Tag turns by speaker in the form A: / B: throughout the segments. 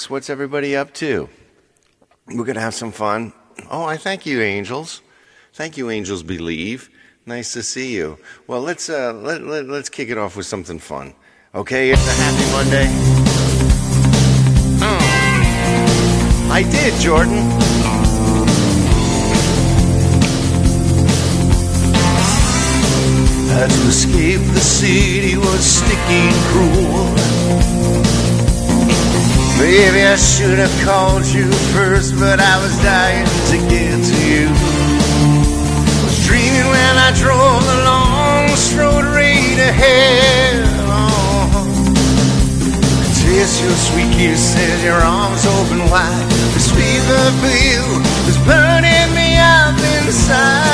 A: So what's everybody up to? We're going to have some fun. Oh, I thank you, angels. Thank you, angels believe. Nice to see you. Well, let's uh, let, let, let's kick it off with something fun. Okay, it's a happy Monday. Oh. I did, Jordan. To escape the city was sticky cruel. Maybe I should have called you first, but I was dying to get to you. I was dreaming when I drove the longest road right ahead. Oh. Taste your sweet kisses, your arms open wide. Sweet love for you was burning me up inside.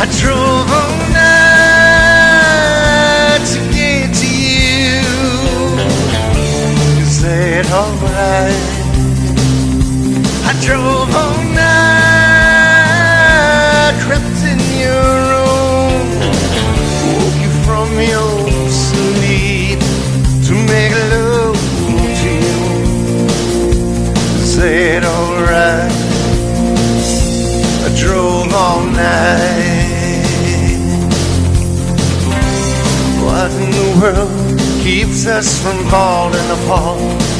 A: I drove That alright? I drove all night, crept in your room, woke you from your sleep to make love to you. Is that alright? I drove all night. What in the world keeps us from falling apart?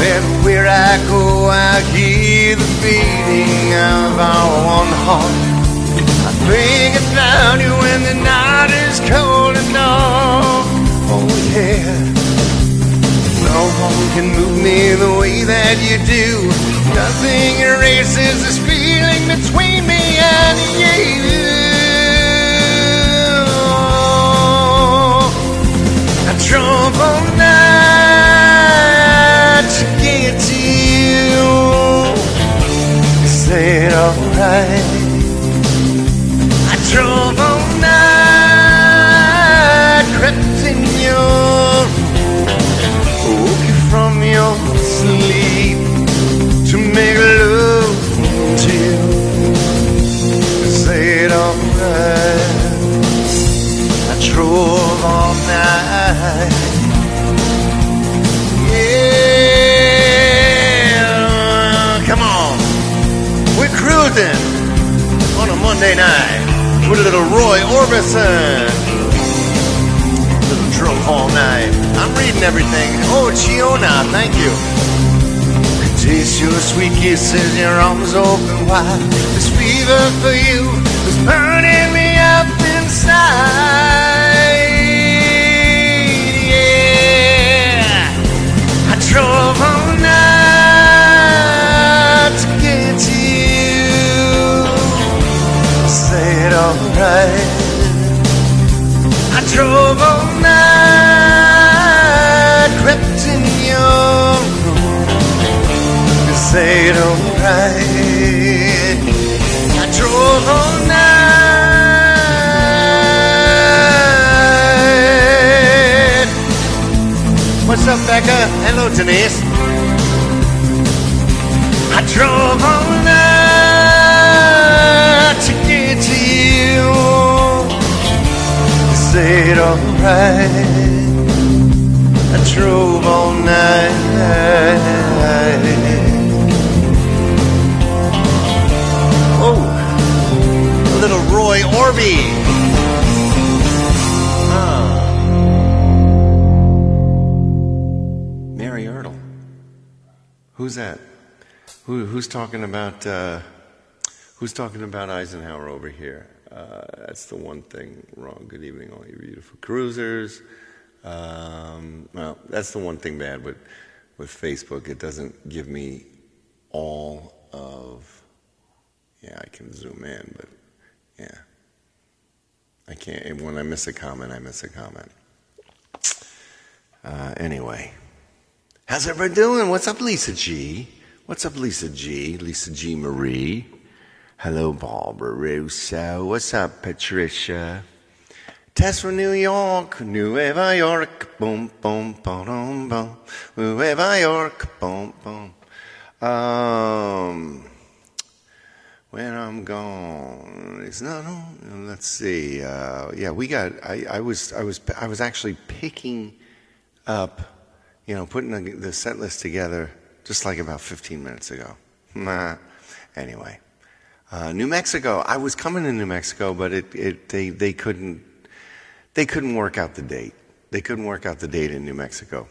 A: Everywhere I go, I hear the beating of our one heart. I think about you when the night is cold and dark. Oh yeah. No one can move me the way that you do. Nothing erases this feeling between me and you. Drove all night to get to you. Is that alright? I drove all night, crept in your woke you from your sleep to make love to you. Is that alright? A Monday night with a little Roy Orbison. Little drove all night. I'm reading everything. Oh, Chiona, thank you. Taste your sweet kisses, your arms open wide. This fever for you is burning me up inside. Yeah, I drove all it alright. I drove all night, crept in your room. Say it alright. I drove all night. What's up, Becca? Hello, Denise. I drove all night you. Say it alright. I drove all night. Oh, little Roy Orby. Who's that? Who, who's talking about? Uh, who's talking about Eisenhower over here? Uh, that's the one thing wrong. Good evening, all you beautiful cruisers. Um, well, that's the one thing bad with with Facebook. It doesn't give me all of. Yeah, I can zoom in, but yeah, I can't. When I miss a comment, I miss a comment. Uh, anyway, how's everybody doing? What's up, Lisa G? What's up, Lisa G? Lisa G. Marie. Hello, Barbara Russo. What's up, Patricia? Tess from New York, Nueva York, boom, boom, boom, boom, Nueva York, boom, boom. Um, when I'm gone. It's not on. Let's see. Uh, yeah, we got. I, I was. I was. I was actually picking up. You know, putting the, the set list together just like about 15 minutes ago. Anyway, uh, New Mexico. I was coming to New Mexico, but it, it they they couldn't they couldn't work out the date. They couldn't work out the date in New Mexico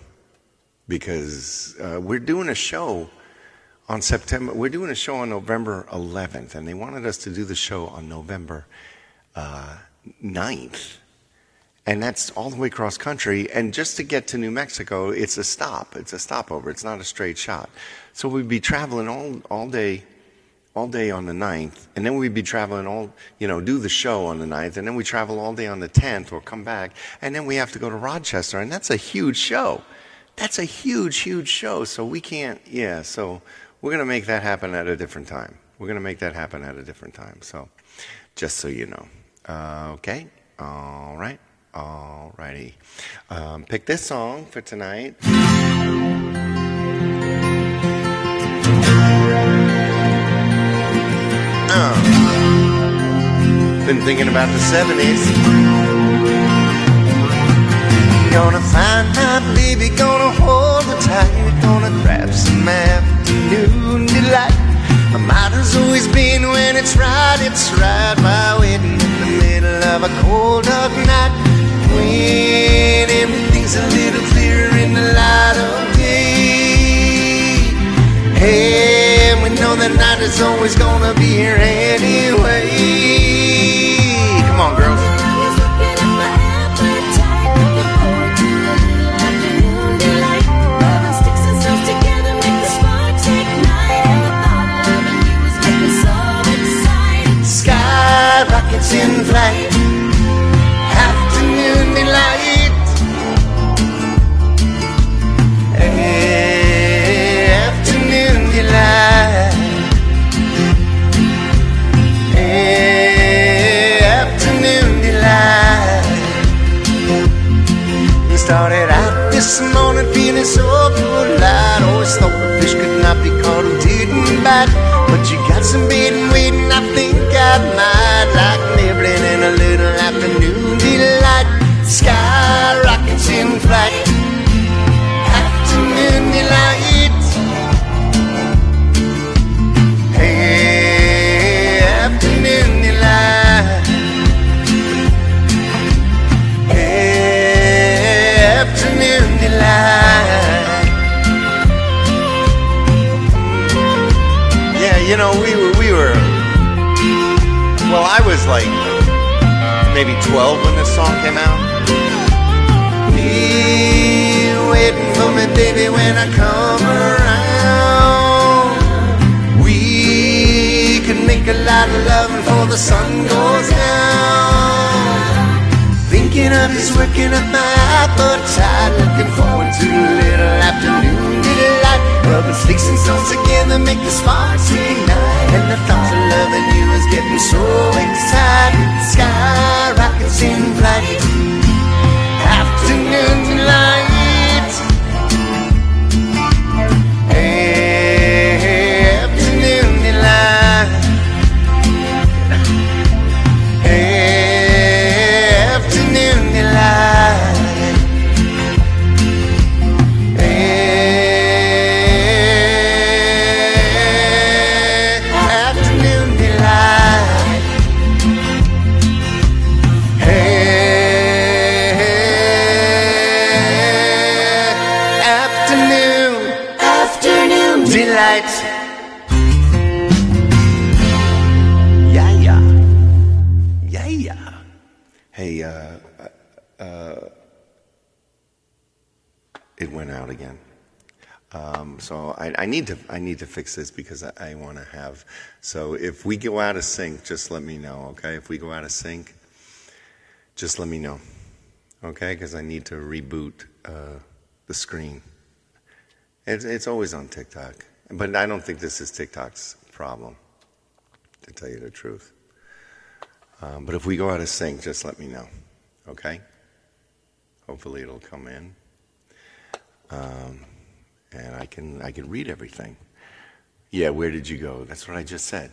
A: because uh, we're doing a show on September. We're doing a show on November 11th, and they wanted us to do the show on November uh, 9th. And that's all the way across country. And just to get to New Mexico, it's a stop. It's a stopover. It's not a straight shot. So we'd be traveling all, all day, all day on the 9th. And then we'd be traveling all, you know, do the show on the 9th. And then we travel all day on the 10th or come back. And then we have to go to Rochester. And that's a huge show. That's a huge, huge show. So we can't, yeah. So we're going to make that happen at a different time. We're going to make that happen at a different time. So just so you know. Uh, okay. All right. All righty. Um, pick this song for tonight. Uh, been thinking about the 70s. Gonna find my baby, gonna hold her tight, gonna grab some afternoon delight. My motto's always been when it's right, it's right. My wedding in the middle of a cold, dark night. When everything's a little clearer in the light of day. Hey, know that night is always gonna be here anyway. Come on, girls. Sky rockets in flight, started out this morning feeling so good. I always thought the fish could not be caught who didn't bite. But you got some and waiting, I think I might like nibbling in a little afternoon delight. Sky rockets in flight, know, we were, we were. Well, I was like maybe 12 when this song came out. Be waiting for me, baby, when I come around. We can make a lot of love before the sun goes down. Thinking of is working up my appetite. Looking forward to a little afternoon. Rubbing sticks and stones together make the sparks ignite. And the thought of loving you is getting so excited. Sky rockets in flight. Afternoon delight. Need to I need to fix this because I, I want to have. So if we go out of sync, just let me know, okay? If we go out of sync, just let me know, okay? Because I need to reboot uh, the screen. It's it's always on TikTok, but I don't think this is TikTok's problem, to tell you the truth. Um, but if we go out of sync, just let me know, okay? Hopefully it'll come in. Um, and I can I can read everything. Yeah, where did you go? That's what I just said.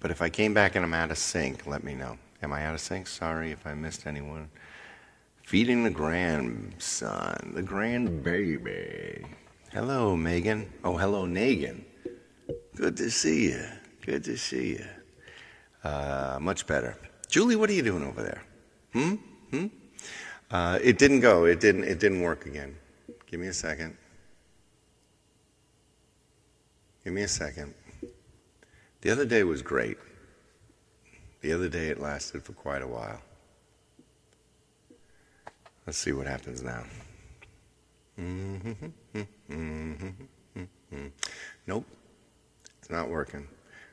A: But if I came back and I'm out of sync, let me know. Am I out of sync? Sorry if I missed anyone. Feeding the grandson, the grandbaby. Hello, Megan. Oh, hello, Nagan. Good to see you. Good to see you. Uh, much better. Julie, what are you doing over there? Hmm? Hmm? Uh, it didn't go. It didn't. It didn't work again. Give me a second. Give me a second. The other day was great. The other day it lasted for quite a while. Let's see what happens now. Nope, it's not working.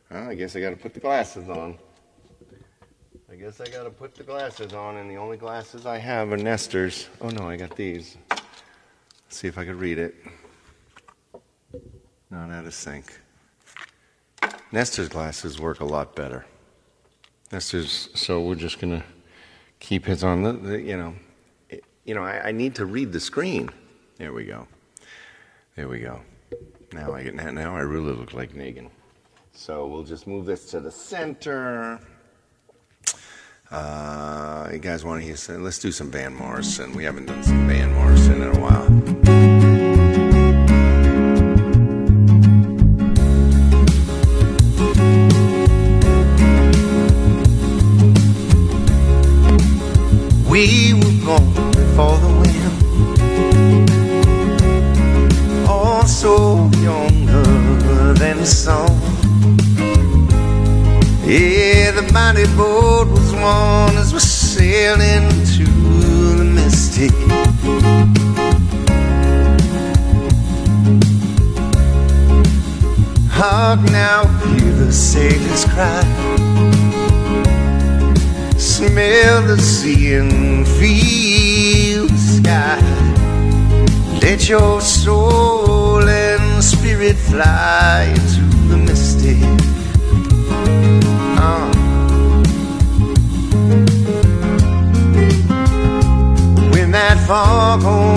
A: Well, I guess I got to put the glasses on. I guess I got to put the glasses on, and the only glasses I have are Nestor's. Oh no, I got these. Let's see if I could read it. Not out of sync. Nestor's glasses work a lot better. Nestor's, so we're just gonna keep his on. The, the you know, it, you know, I, I need to read the screen. There we go. There we go. Now I get now I really look like Negan. So we'll just move this to the center. Uh, you guys want to hear? Let's do some Van Morrison. We haven't done some Van Morrison in a while. Into the mystic. Hark now, hear the sailors cry. Smell the sea and feel the sky. Let your soul and spirit fly into the mystic. When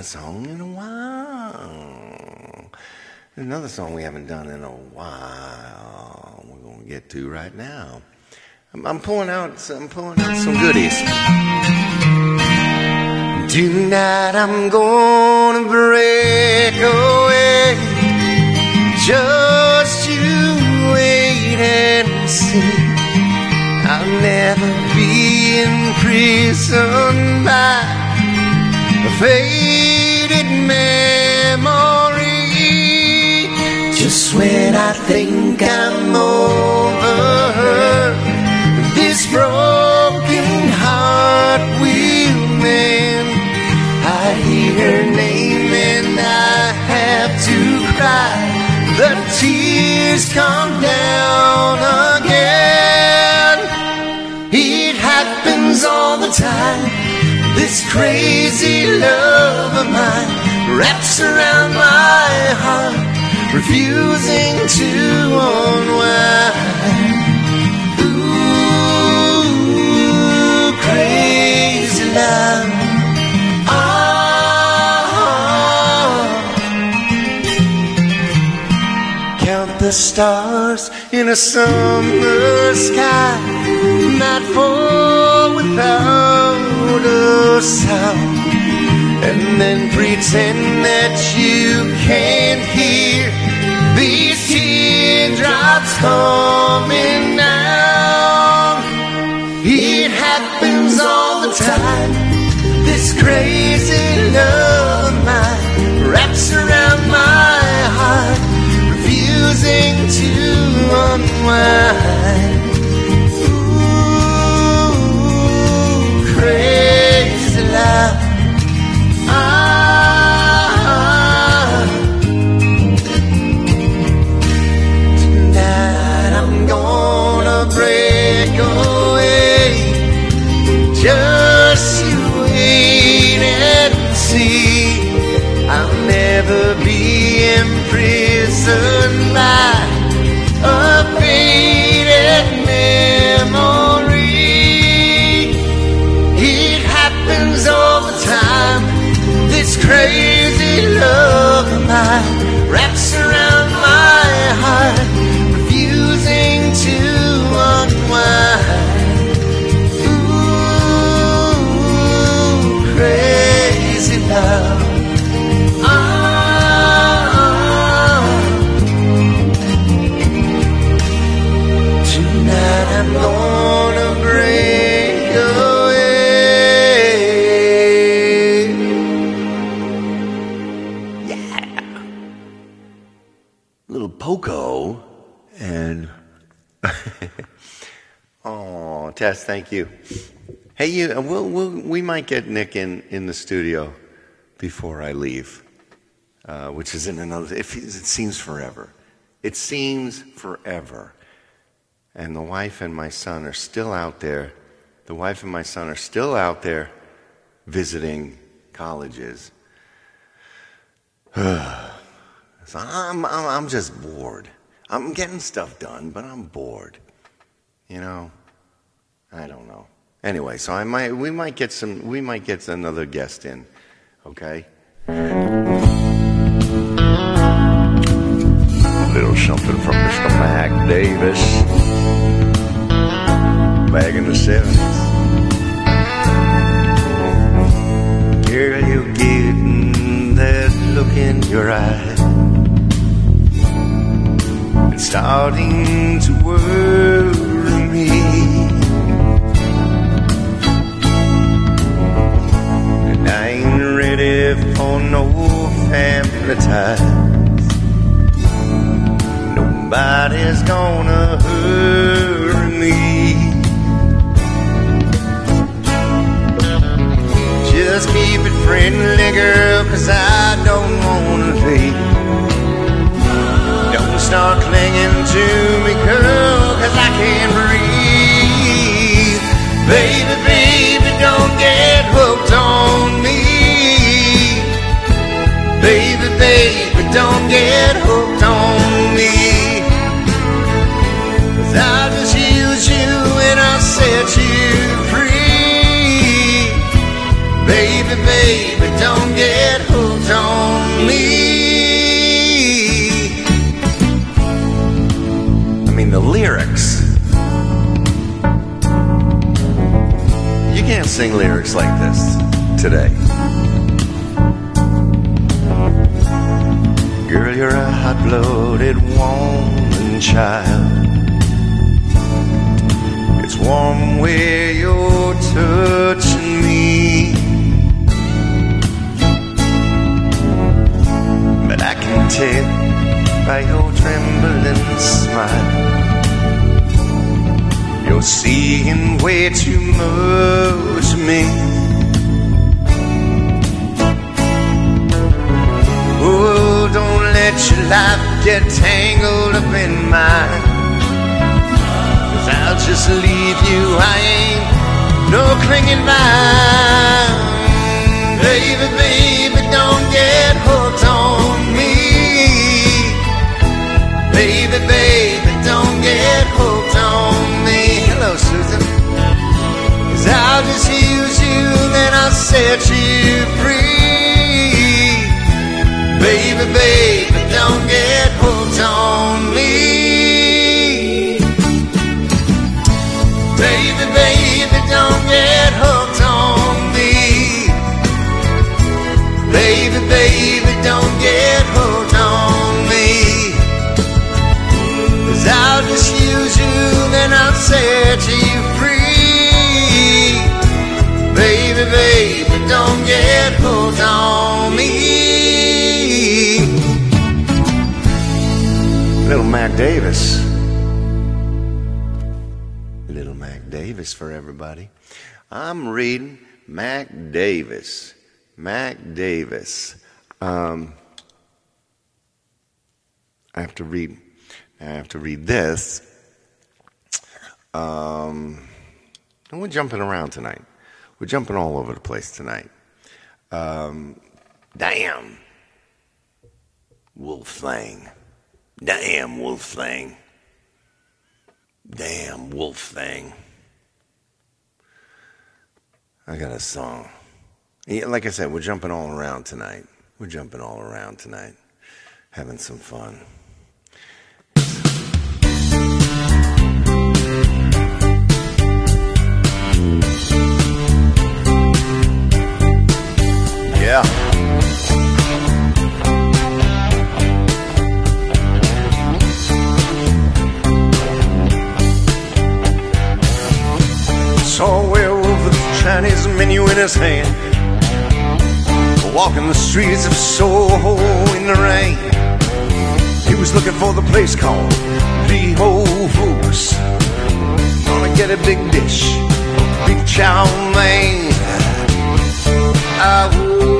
A: that song in a while. Another song we haven't done in a while. We're gonna get to right now. I'm, I'm pulling out. I'm pulling out some goodies. Tonight I'm gonna break away. Just you wait and see. I'll never be imprisoned by a faded memory. Just when I think I'm over her, this broken heart will mend. I hear her name and I have to cry. The tears come down again. It happens all the time. This crazy love of mine wraps around my heart, refusing to unwind. Ooh, crazy love. Ah. Count the stars in a summer sky, not fall without a sound, and then pretend that you can't hear these teardrops coming down. It happens all the time. This crazy love of mine wraps around my heart, refusing to unwind. Never be imprisoned by a faded memory. It happens all the time. This crazy love of mine Tess, thank you. Hey, you. uh, We'll, we'll, we might get Nick in in the studio before I leave, uh, which is in another. It, it seems forever. It seems forever. And the wife and my son are still out there. The wife and my son are still out there visiting colleges. So I'm, I'm, I'm just bored. I'm getting stuff done, but I'm bored. You know, I don't know. Anyway, so I might, we might get some, we might get another guest in. Okay. A little something from Mr. Mac Davis back in the 70s. Girl, you're getting that look in your eye. It's starting to worry no family ties. Nobody's gonna hurt me. Just keep it friendly, girl, cause I don't wanna leave. Don't start clinging to me, girl, cause I can't breathe. Baby, baby, don't get Baby, baby, don't get hooked on me. Cause I'll just use you and I'll set you free. Baby, baby, don't get hooked on me. I mean, the lyrics. You can't sing lyrics like this today. Hot-blooded woman child. It's warm where you're touching me. But I can tell by your trembling smile. You're seeing way too much of me. Life get tangled up in mine. Cause I'll just leave you. I ain't no clinging vine. Baby, baby, don't get hooked on me. Baby, baby, don't get hooked on me. Hello, Susan. Cause I'll just use you, then I'll set you free. Baby, baby, don't get hooked on me. Baby, baby, don't get hooked on me. Baby, baby, don't get hooked on me. Cause I'll you, then I'll set you free. Baby, baby, don't get hooked on Little Mac Davis. Little Mac Davis for everybody. I'm reading Mac Davis. Mac Davis. Um, I have to read. I have to read this. Um, and we're jumping around tonight. We're jumping all over the place tonight. Um, damn. Wolf Fang. Damn Wolf thing. Damn Wolf thing. I got a song. Yeah, like I said, we're jumping all around tonight. We're jumping all around tonight, having some fun. Yeah. Saw a werewolf with a Chinese menu in his hand. Walking the streets of Soho in the rain. He was looking for the place called Lee Ho Fook's. Gonna get a big dish, beef chow mein. Ah,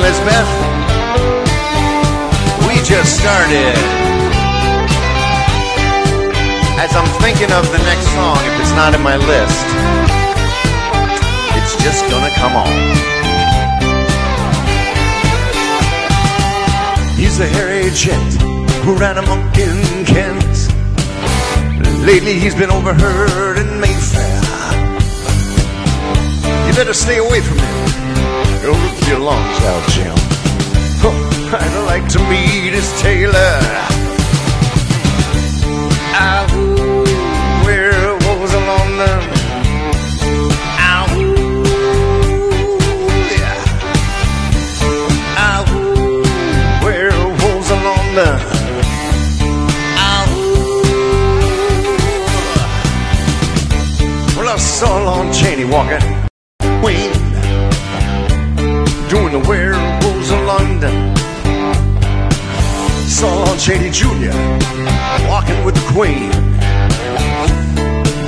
A: Lisbeth. We just started. As I'm thinking of the next song, if it's not in my list, it's just gonna come on. He's a hairy gent who ran amok in Kent. Lately he's been overheard in Mayfair. You better stay away from him. He'll rip your lungs out, Jim. I'd like to meet his tailor. London. Ah, ooh, yeah. Ah, ooh, werewolves of London. Ooh. Well, I saw Lon Chaney walking, when the werewolves of London saw Chaney Jr. walking with the Queen,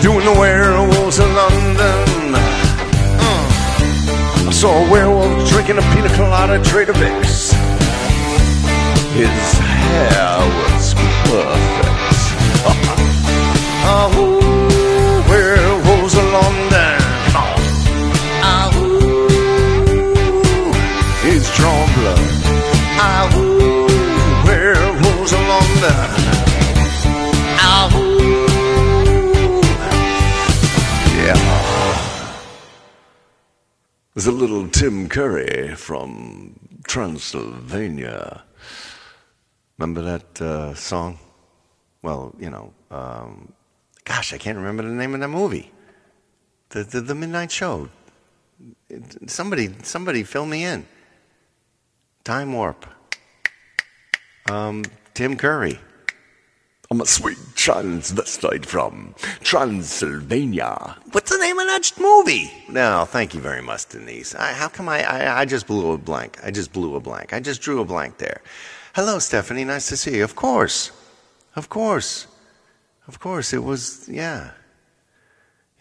A: doing the werewolves of London. Mm. I saw a werewolf drinking a pina colada Trader Vic's. His hair was perfect. A little Tim Curry from Transylvania. Remember that uh, song? Well, you know, um, gosh, I can't remember the name of that movie. The, the, the Midnight Show. It- somebody, somebody fill me in. Time Warp. Um, Tim Curry. I'm a sweet transvestite from Transylvania. What's the name of that movie? No, thank you very much, Denise. I, how come I, I, I just blew a blank? I just blew a blank. I just drew a blank there. Hello, Stephanie. Nice to see you. Of course. Of course. Of course. It was, yeah.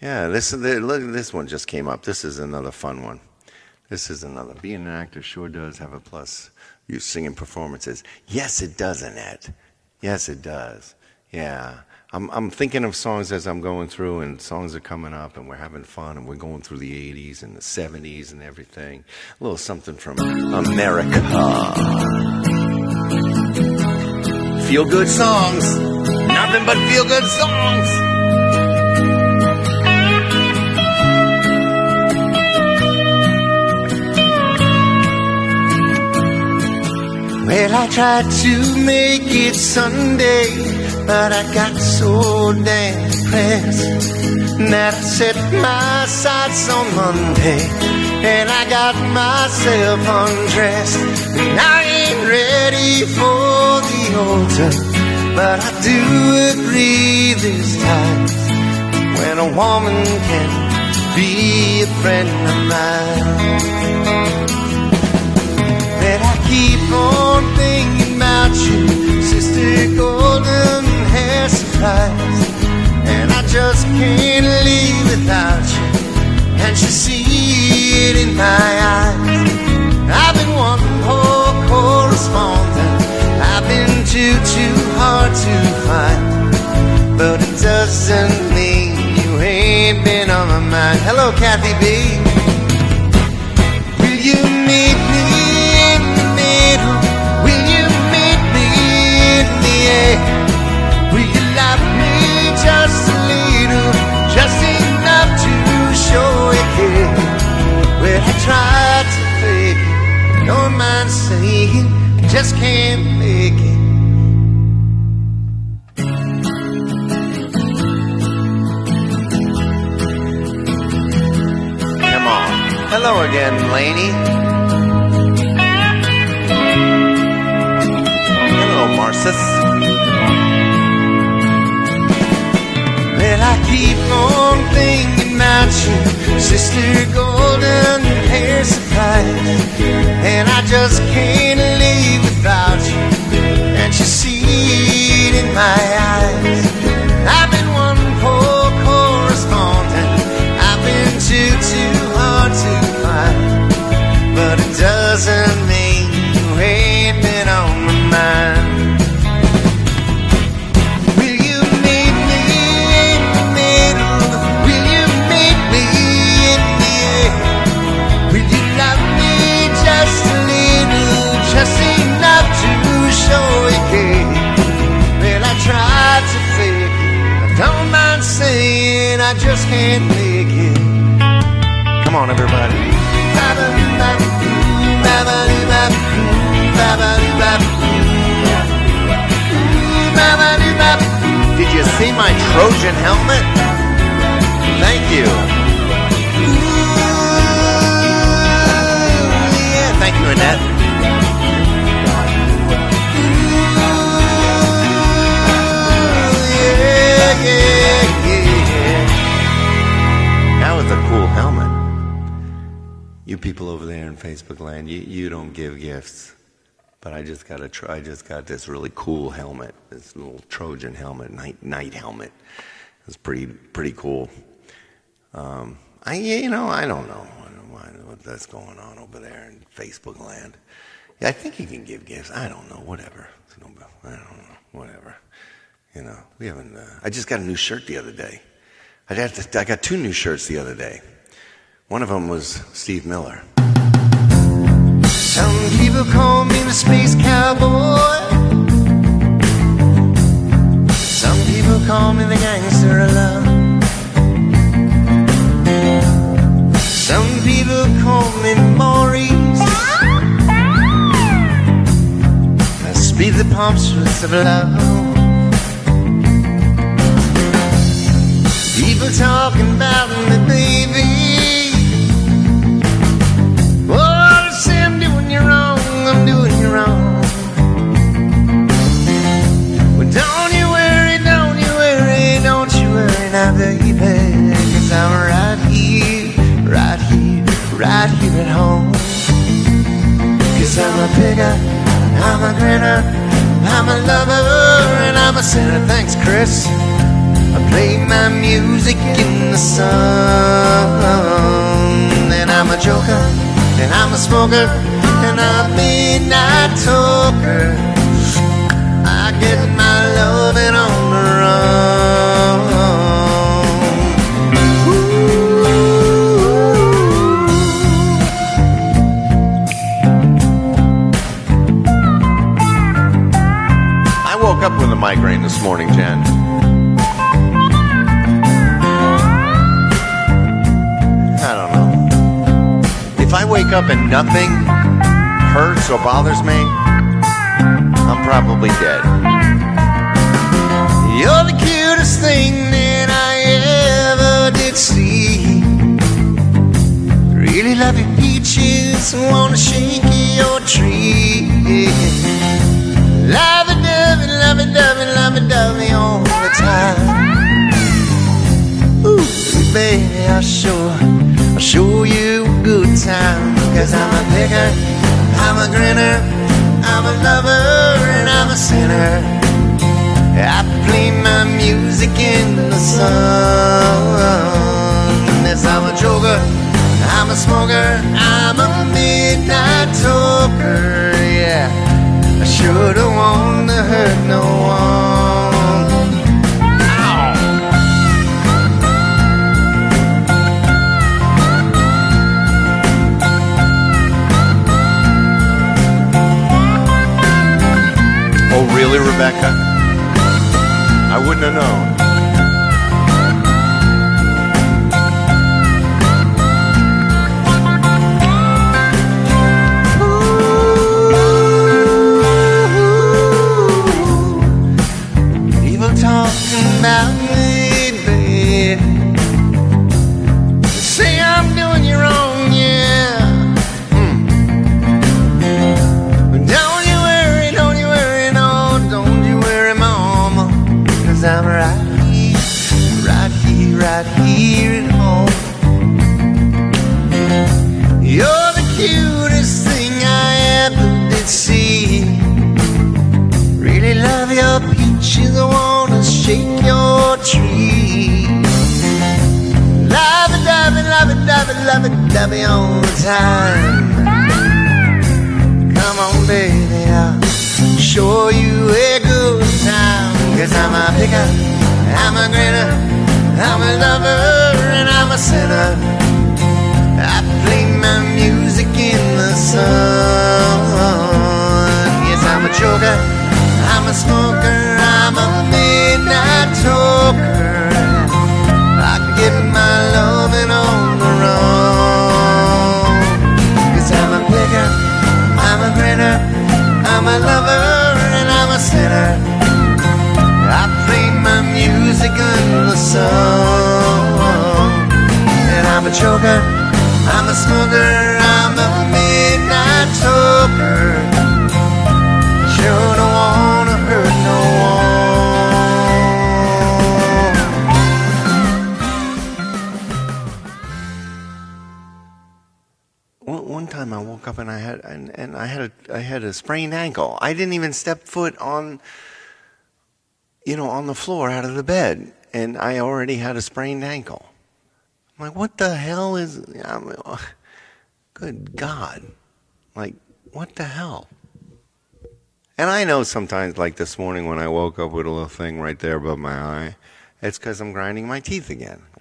A: Yeah, this, look, this one just came up. This is another fun one. This is another. Being an actor sure does have a plus. You singing performances. Yes, it does, Annette. Yes, it does. Yeah. I'm, I'm thinking of songs as I'm going through, and songs are coming up, and we're having fun, and we're going through the 80s and the 70s and everything. A little something from America. Feel good songs. Nothing but feel good songs. Well, I tried to make it Sunday, but I got so damn depressed that I set my sights on Monday and I got myself undressed. And I ain't ready for the altar, but I do agree this time when a woman can be a friend of mine keep on thinking about you, Sister Golden Hair Surprise. And I just can't live without you. Can't you see it in my eyes? I've been one poor correspondent. I've been too, too hard to find. But it doesn't mean you ain't been on my mind. Hello, Kathy B. Will you love me just a little, just enough to show you care? Well, I tried to fake it, don't mind saying, I just can't make it. Come on. Hello again, Laney. Hello, keep on thinking about you, Sister Golden Hair Surprise. And I just can't live without you. And you see it in my eyes. I've been one poor correspondent. I've been too, too hard to find. But it doesn't mean I just can't make it. Come on, everybody. Did you see my Trojan helmet? Thank you. Yeah, thank you, Annette. A cool helmet. You people over there in Facebook land, you, you don't give gifts. But I just got a tr- I just got this really cool helmet, this little Trojan helmet, night night helmet. It's pretty pretty cool. Um, I you know I don't know. What- that's going on over there in Facebook land. Yeah, I think you can give gifts. I don't know. Whatever. I don't know. Whatever. You know, we haven't. Uh, I just got a new shirt the other day. I got, I got two new shirts the other day. One of them was Steve Miller. Some people call me the space cowboy. Some people call me the gangster of love. Some people call me Maurice. I speak the pomps of love. People talking about me, baby. Oh, say I'm doing you wrong, I'm doing you wrong. Well, don't you worry, don't you worry, don't you worry now, baby. Cause I'm right here, right here, right here at home. Cause I'm a picker, I'm a grinner, I'm a lover, and I'm a sinner. Thanks, Chris. I play my music in the sun. And I'm a joker, and I'm a smoker, and I'm a midnight talker. I get my loving on the run. I woke up with a migraine this morning, Jen. Wake up and nothing hurts or bothers me, I'm probably dead. You're the cutest thing that I ever did see. Really love your peaches, wanna shake your tree. Love it, dove it, love it, dove it, love it, dove it all the time. Ooh, baby, show, I'll show you a good time. Cause I'm a picker, I'm a grinner, I'm a lover, and I'm a sinner. I play my music in the sun. Yes, I'm a joker, I'm a smoker, I'm a midnight talker. Yeah, I should've warned to hurt no one. Rebecca? I wouldn't have known. Love it, love it all the time. Come on, baby, I'll show you a good time. Cause I'm a picker, I'm a grinner, I'm a lover, and I'm a sinner. Smoker, I'm a midnight talker. Sure don't wanna hurt no one. One, one time I woke up and I had and, and I had a I had a sprained ankle. I didn't even step foot on you know on the floor out of the bed, and I already had a sprained ankle. I'm like, what the hell is? I'm, Good God. Like, what the hell? And I know sometimes, like this morning when I woke up with a little thing right there above my eye, it's because I'm grinding my teeth again.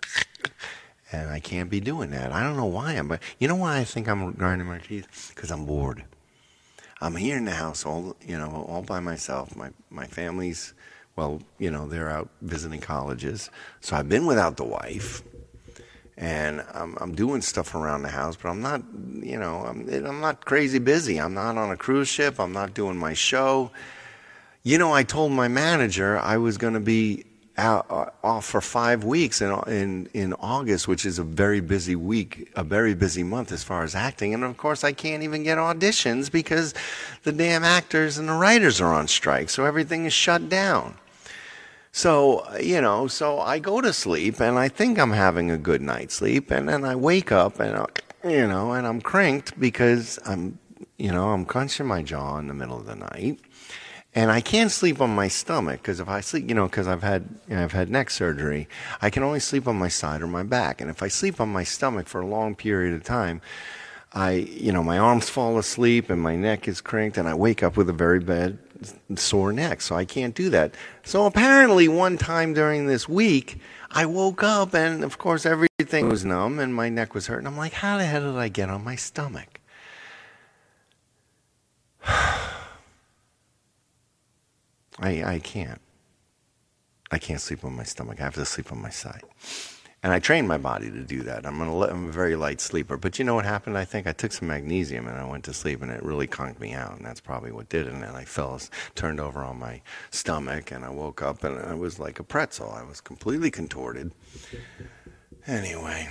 A: And I can't be doing that. I don't know why I'm, but you know why I think I'm grinding my teeth? Because I'm bored. I'm here in the house all, you know, all by myself. My, my family's, well, you know, they're out visiting colleges. So I've been without the wife and I'm, I'm doing stuff around the house, but I'm not, you know, I'm, I'm not crazy busy. I'm not on a cruise ship. I'm not doing my show. You know, I told my manager I was going to be out, uh, off for five weeks in, in, in August, which is a very busy week, a very busy month as far as acting. And of course, I can't even get auditions because the damn actors and the writers are on strike. So everything is shut down. So, you know, so I go to sleep and I think I'm having a good night's sleep and then I wake up and, I, you know, and I'm cranked because I'm, you know, I'm clenching my jaw in the middle of the night. And I can't sleep on my stomach because if I sleep, you know, because I've had you know, I've had neck surgery, I can only sleep on my side or my back. And if I sleep on my stomach for a long period of time, I, you know, my arms fall asleep and my neck is cranked, and I wake up with a very bad sore neck, so I can't do that. So apparently, one time during this week, I woke up and, of course, everything was numb and my neck was hurt. And I'm like, how the hell did I get on my stomach? I, I can't. I can't sleep on my stomach. I have to sleep on my side. And I trained my body to do that. I'm, I'm a very light sleeper. But you know what happened? I think I took some magnesium and I went to sleep and it really conked me out. And that's probably what did it. And I fell, turned over on my stomach and I woke up and I was like a pretzel. I was completely contorted. Anyway.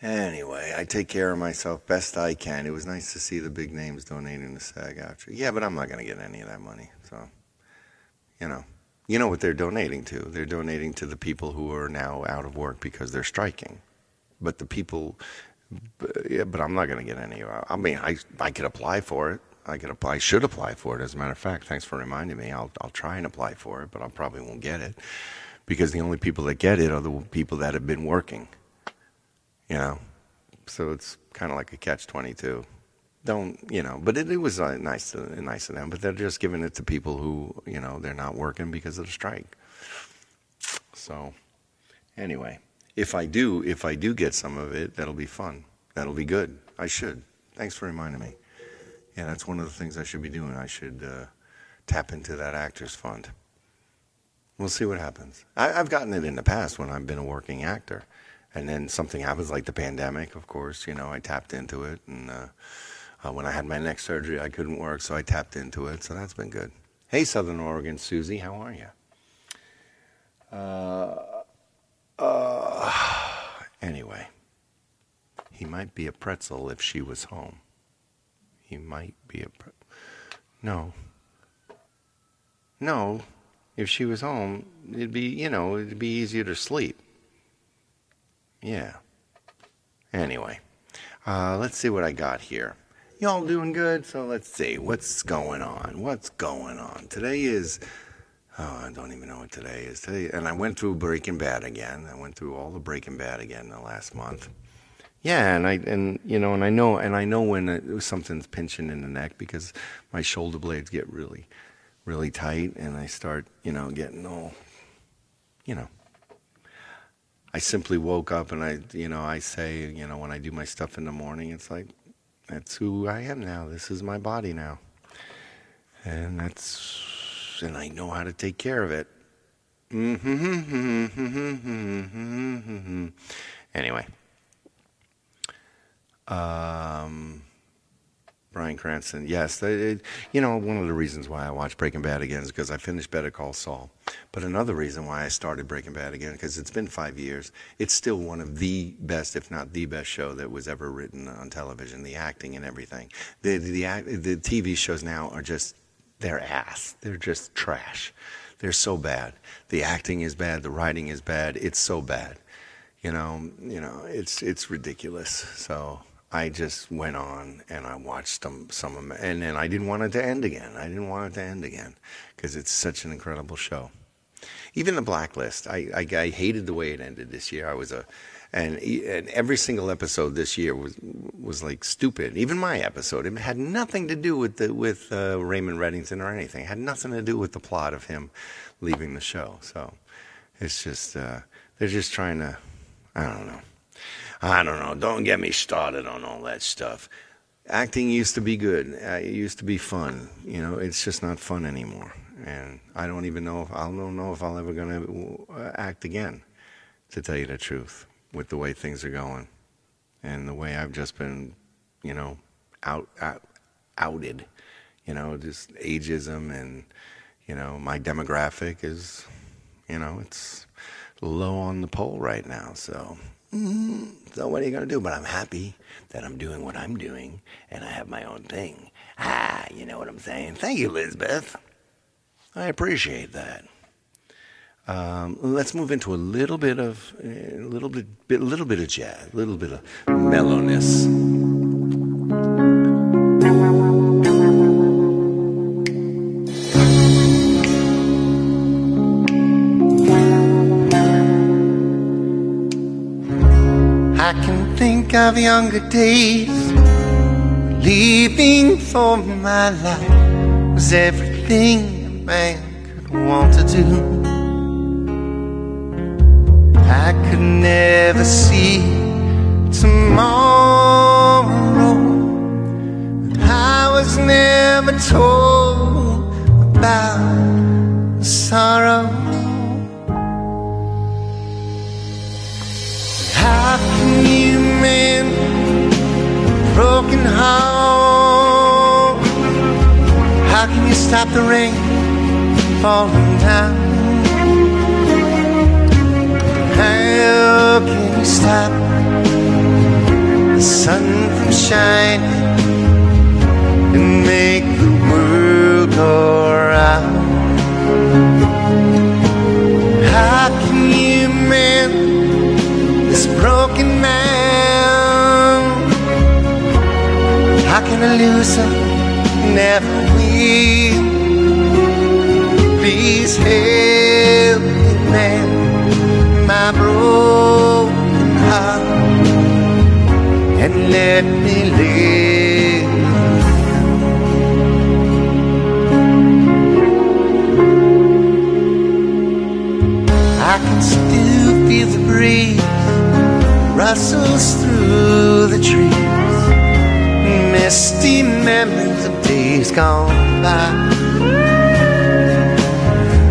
A: Anyway, I take care of myself best I can. It was nice to see the big names donating to SAG-AFTRA. Yeah, but I'm not going to get any of that money. So, you know. You know what they're donating to? They're donating to the people who are now out of work because they're striking. But the people, yeah, but I'm not going to get any. Uh, I mean, I I could apply for it. I could apply. I should apply for it. As a matter of fact, thanks for reminding me. I'll I'll try and apply for it, but I probably won't get it because the only people that get it are the people that have been working. You know, so it's kind of like a catch twenty two don't you know but it, it was uh, nice to, nice of them but they're just giving it to people who you know they're not working because of the strike. So anyway if i do if i do get some of it that'll be fun. That'll be good. I should. Thanks for reminding me. Yeah that's one of the things i should be doing. I should uh, tap into that actors fund. We'll see what happens. I, i've gotten it in the past when i've been a working actor and then something happens like the pandemic of course you know i tapped into it and uh, uh, when I had my neck surgery, I couldn't work, so I tapped into it. So that's been good. Hey, Southern Oregon, Susie, how are you? Uh, uh, anyway, he might be a pretzel if she was home. He might be a pre- no. No, if she was home, it'd be you know it'd be easier to sleep. Yeah. Anyway, uh, let's see what I got here. Y'all doing good? So let's see. What's going on? What's going on? Today is, oh, I don't even know what today is. Today, and I went through Breaking Bad again. I went through all the Breaking Bad again the last month. Yeah, and I and you know, and I know, and I know when it, something's pinching in the neck because my shoulder blades get really, really tight, and I start, you know, getting all, you know. I simply woke up and I, you know, I say, you know, when I do my stuff in the morning, it's like, that's who I am now. This is my body now. And that's, and I know how to take care of it. Anyway. Um, Bryan Cranston. Yes, it, you know one of the reasons why I watched Breaking Bad again is because I finished Better Call Saul. But another reason why I started Breaking Bad again because it's been five years. It's still one of the best, if not the best, show that was ever written on television. The acting and everything. The the the, the TV shows now are just they're ass. They're just trash. They're so bad. The acting is bad. The writing is bad. It's so bad. You know. You know. It's it's ridiculous. So. I just went on and I watched them, some of them, and then I didn't want it to end again. I didn't want it to end again because it's such an incredible show. Even the Blacklist, I, I, I, hated the way it ended this year. I was a, and, and every single episode this year was was like stupid. Even my episode, it had nothing to do with the with uh, Raymond Reddington or anything. It had nothing to do with the plot of him leaving the show. So it's just uh, they're just trying to. I don't know. I don't know. Don't get me started on all that stuff. Acting used to be good. Uh, it used to be fun. You know, it's just not fun anymore. And I don't even know if I don't know if I'll ever gonna uh, act again. To tell you the truth, with the way things are going, and the way I've just been, you know, out, out outed. You know, just ageism and you know my demographic is, you know, it's low on the pole right now. So Mm, so what are you going to do? But I'm happy that I'm doing what I'm doing and I have my own thing. Ah, you know what I'm saying? Thank you, Lisbeth. I appreciate that. Um, let's move into a little bit of a little bit, bit, little bit of jazz, a little bit of mellowness. Of younger days. Leaving for my life was everything a man could want to do. I could never see tomorrow. I was never told about the sorrow. Heart? How can you stop the rain falling down? How can you stop the sun from shining and make the world go round? How can you mend this broken Can lose? Never will. Please help me, man, my broken heart, and let me live. I can still feel the breeze rustles through the trees. Misty memories of days gone by.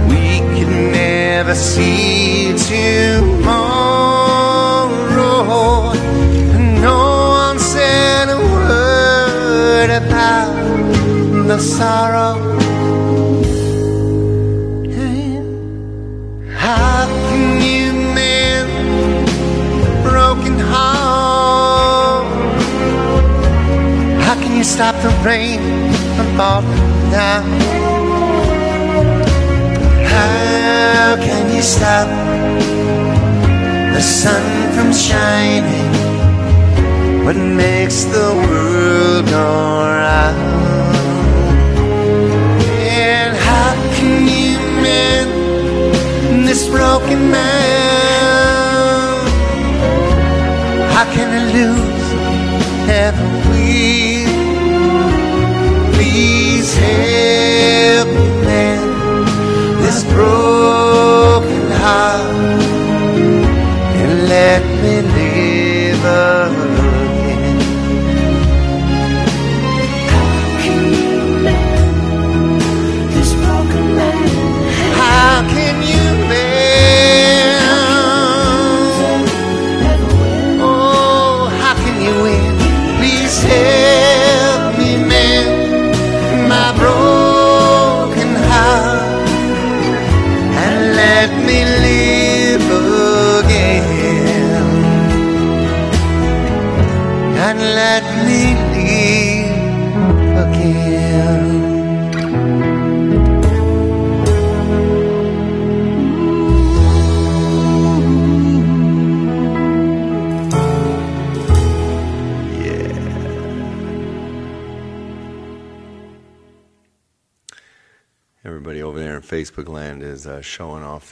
A: We could never see tomorrow. No one said a word about the sorrow. Stop the rain from falling down? How can you stop the sun from shining? What makes the world go round? And how can you mend this broken man?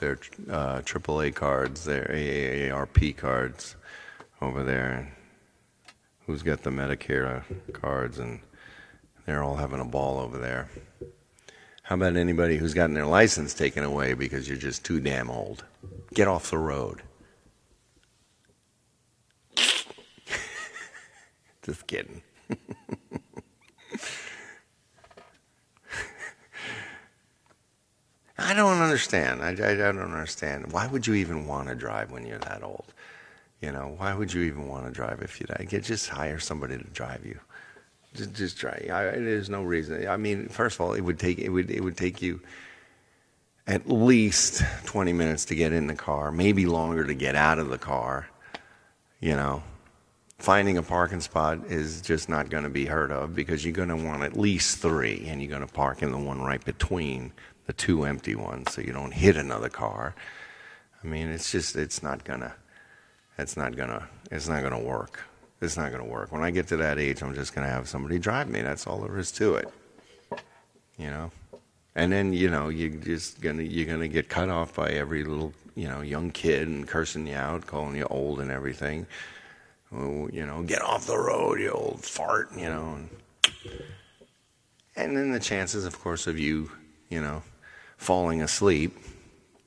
A: Their uh, AAA cards, their AARP cards. over there, who's got the Medicare cards, and they're all having a ball over there. How about anybody who's gotten their license taken away because you're just too damn old? Get off the road. just kidding. I don't understand. I, I, I don't understand. Why would you even want to drive when you're that old? You know, why would you even want to drive if you die? Get just hire somebody to drive you. Just, just. I, there's no reason. I mean, first of all, it would take it would it would take you at least 20 minutes to get in the car, maybe longer to get out of the car. You know, finding a parking spot is just not going to be heard of because you're going to want at least three, and you're going to park in the one right between the two empty ones so you don't hit another car. I mean, it's just it's not gonna it's not gonna it's not gonna work. It's not gonna work. When I get to that age, I'm just gonna have somebody drive me. That's all there is to it. You know, and then you know you're just gonna you're gonna get cut off by every little you know young kid and cursing you out, calling you old and everything. You know, get off the road, you old fart. You know, and, and then the chances, of course, of you you know falling asleep,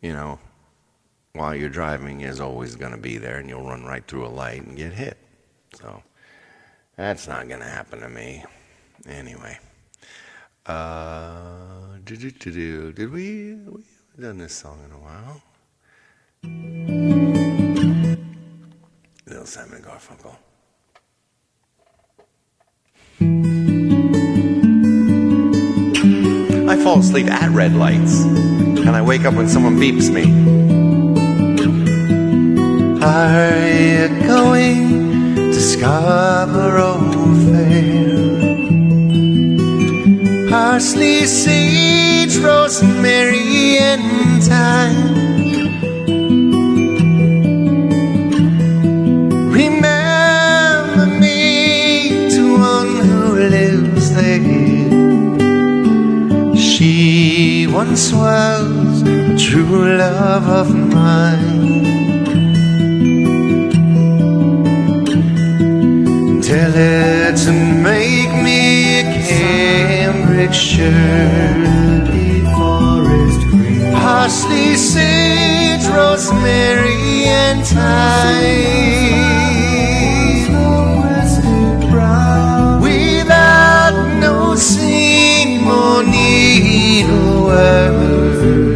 A: you know, while you're driving is always going to be there, and you'll run right through a light and get hit. So that's not going to happen to me. Anyway, uh, did we? We done this song in a while. Little Simon Garfunkel. Fall asleep at red lights, and I wake up when someone beeps me. Are you going to Scarborough Fair? Parsley, sage, rosemary, and thyme. Once was a true love of mine. Tell her to make me a cambric shirt forest green. Parsley, sage, rosemary, and thyme. Without no seam or needlework,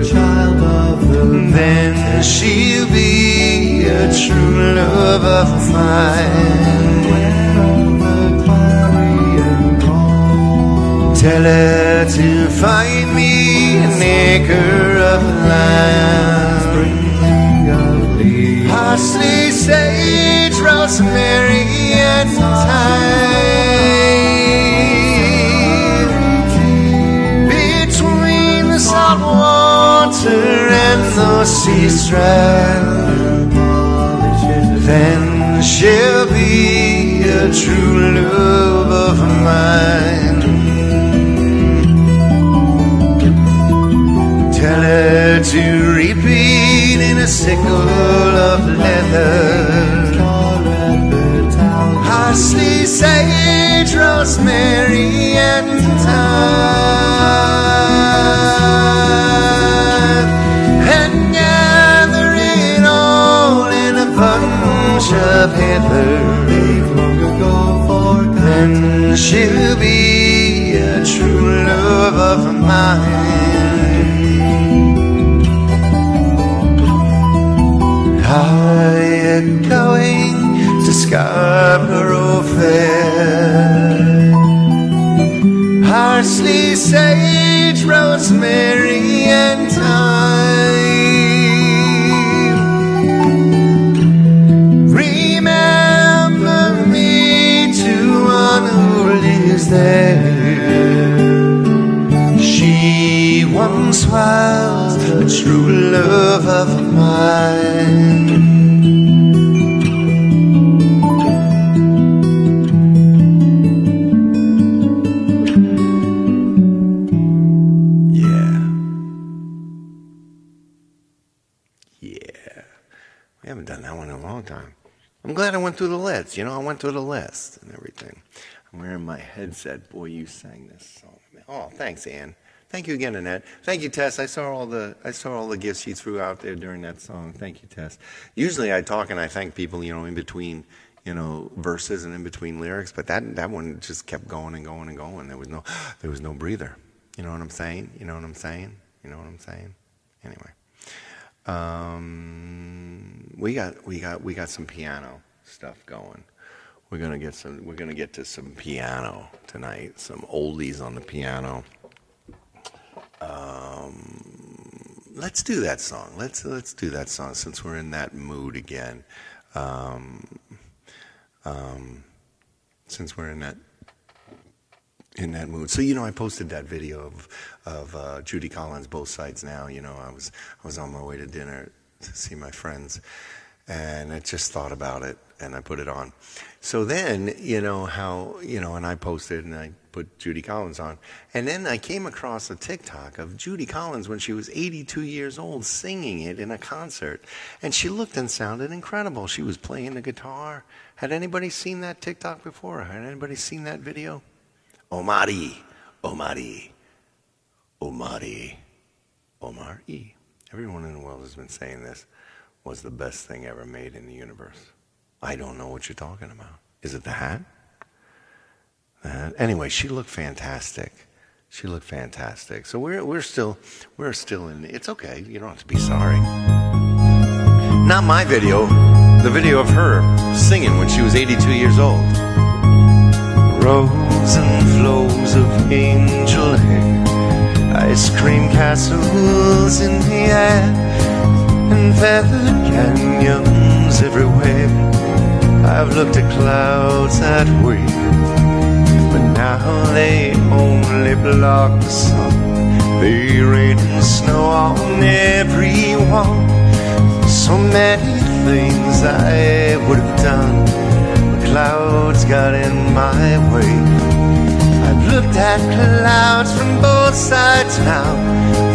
A: then she'll be a true love of mine. Tell her to find me an acre of land. Parsley, sage, rosemary, and thyme. Water and the sea strand, then she'll be a true love of mine. I'm wearing my headset. Boy, you sang this song. Oh, thanks, Ann. Thank you again, Annette. Thank you, Tess. I saw all the I saw all the gifts you threw out there during that song. Thank you, Tess. Usually, I talk and I thank people, you know, in between, you know, verses and in between lyrics. But that that one just kept going and going and going. There was no there was no breather. You know what I'm saying? You know what I'm saying? You know what I'm saying? Anyway, um, we got we got we got some piano stuff going. We're gonna get some. We're gonna get to some piano tonight. Some oldies on the piano. Um, let's do that song. Let's let's do that song since we're in that mood again. Um, um, since we're in that in that mood. So you know, I posted that video of of uh, Judy Collins, both sides now. You know, I was I was on my way to dinner to see my friends, and I just thought about it, and I put it on. So then, you know how you know, and I posted and I put Judy Collins on, and then I came across a TikTok of Judy Collins when she was 82 years old singing it in a concert, and she looked and sounded incredible. She was playing the guitar. Had anybody seen that TikTok before? Had anybody seen that video? Omari, Omari, Omari, Omar. Everyone in the world has been saying this was the best thing ever made in the universe. I don't know what you're talking about. Is it the hat? The hat? Anyway, she looked fantastic. She looked fantastic. So we're we're still we're still in. It's okay. You don't have to be sorry. Not my video. The video of her singing when she was 82 years old. Rows and flows of angel hair, ice cream castles in the air, and feathered canyons everywhere. I've looked at clouds that way, but now they only block the sun. They rain and snow on everyone. So many things I would have done, but clouds got in my way. Looked at clouds from both sides now,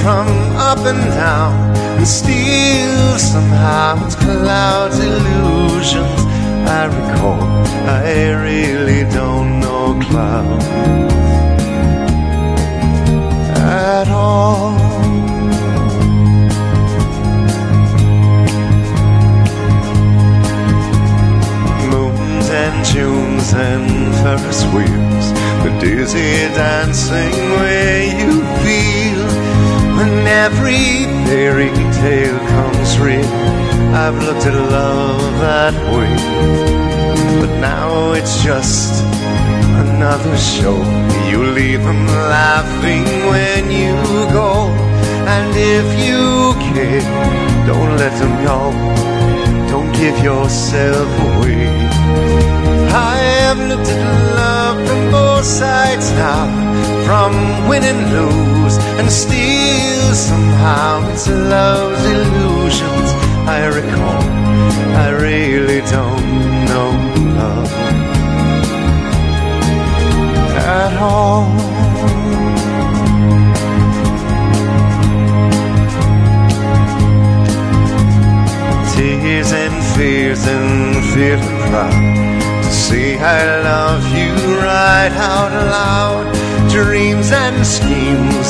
A: from up and down, and still somehow it's clouds illusions. I recall I really don't know clouds at all. Moons and And Ferris wheels, the dizzy dancing way you feel when every fairy tale comes real. I've looked at love that way, but now it's just another show. You leave them laughing when you go, and if you care, don't let them know. Don't give yourself away. I have looked at love from both sides now, from win and lose, and still somehow it's a love's illusions.